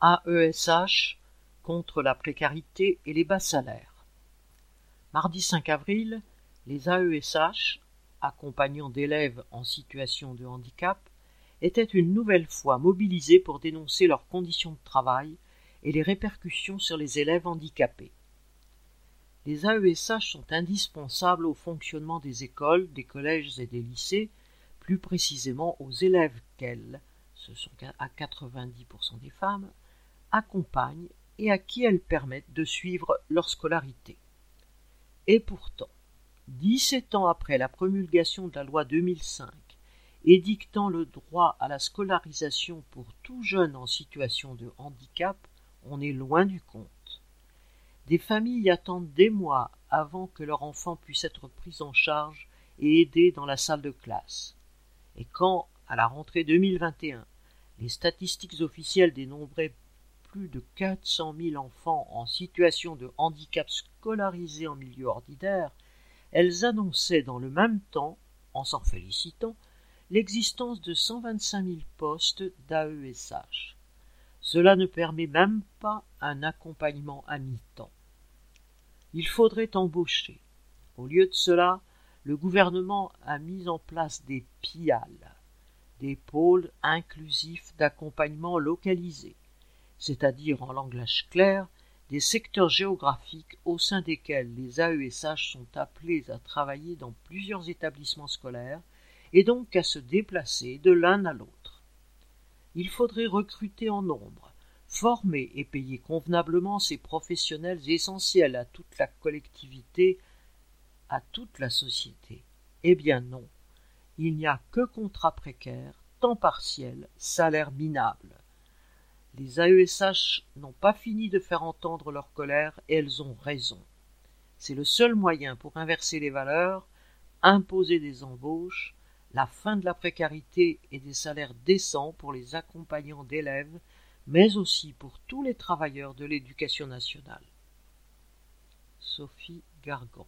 AESH contre la précarité et les bas salaires. Mardi 5 avril, les AESH, accompagnants d'élèves en situation de handicap, étaient une nouvelle fois mobilisés pour dénoncer leurs conditions de travail et les répercussions sur les élèves handicapés. Les AESH sont indispensables au fonctionnement des écoles, des collèges et des lycées, plus précisément aux élèves qu'elles, ce sont à 90% des femmes, accompagnent et à qui elles permettent de suivre leur scolarité. Et pourtant, 17 ans après la promulgation de la loi 2005 édictant le droit à la scolarisation pour tout jeune en situation de handicap, on est loin du compte. Des familles attendent des mois avant que leur enfant puisse être pris en charge et aidé dans la salle de classe. Et quand, à la rentrée 2021, les statistiques officielles dénombraient plus de 400 000 enfants en situation de handicap scolarisés en milieu ordinaire, elles annonçaient dans le même temps, en s'en félicitant, l'existence de 125 000 postes d'AESH. Cela ne permet même pas un accompagnement à mi-temps. Il faudrait embaucher. Au lieu de cela, le gouvernement a mis en place des PIAL, des pôles inclusifs d'accompagnement localisés, c'est-à-dire en langage clair, des secteurs géographiques au sein desquels les AESH sont appelés à travailler dans plusieurs établissements scolaires et donc à se déplacer de l'un à l'autre. Il faudrait recruter en nombre, former et payer convenablement ces professionnels essentiels à toute la collectivité, à toute la société. Eh bien non, il n'y a que contrat précaire, temps partiel, salaire minable. Les AESH n'ont pas fini de faire entendre leur colère et elles ont raison. C'est le seul moyen pour inverser les valeurs, imposer des embauches, la fin de la précarité et des salaires décents pour les accompagnants d'élèves, mais aussi pour tous les travailleurs de l'éducation nationale. Sophie Gargan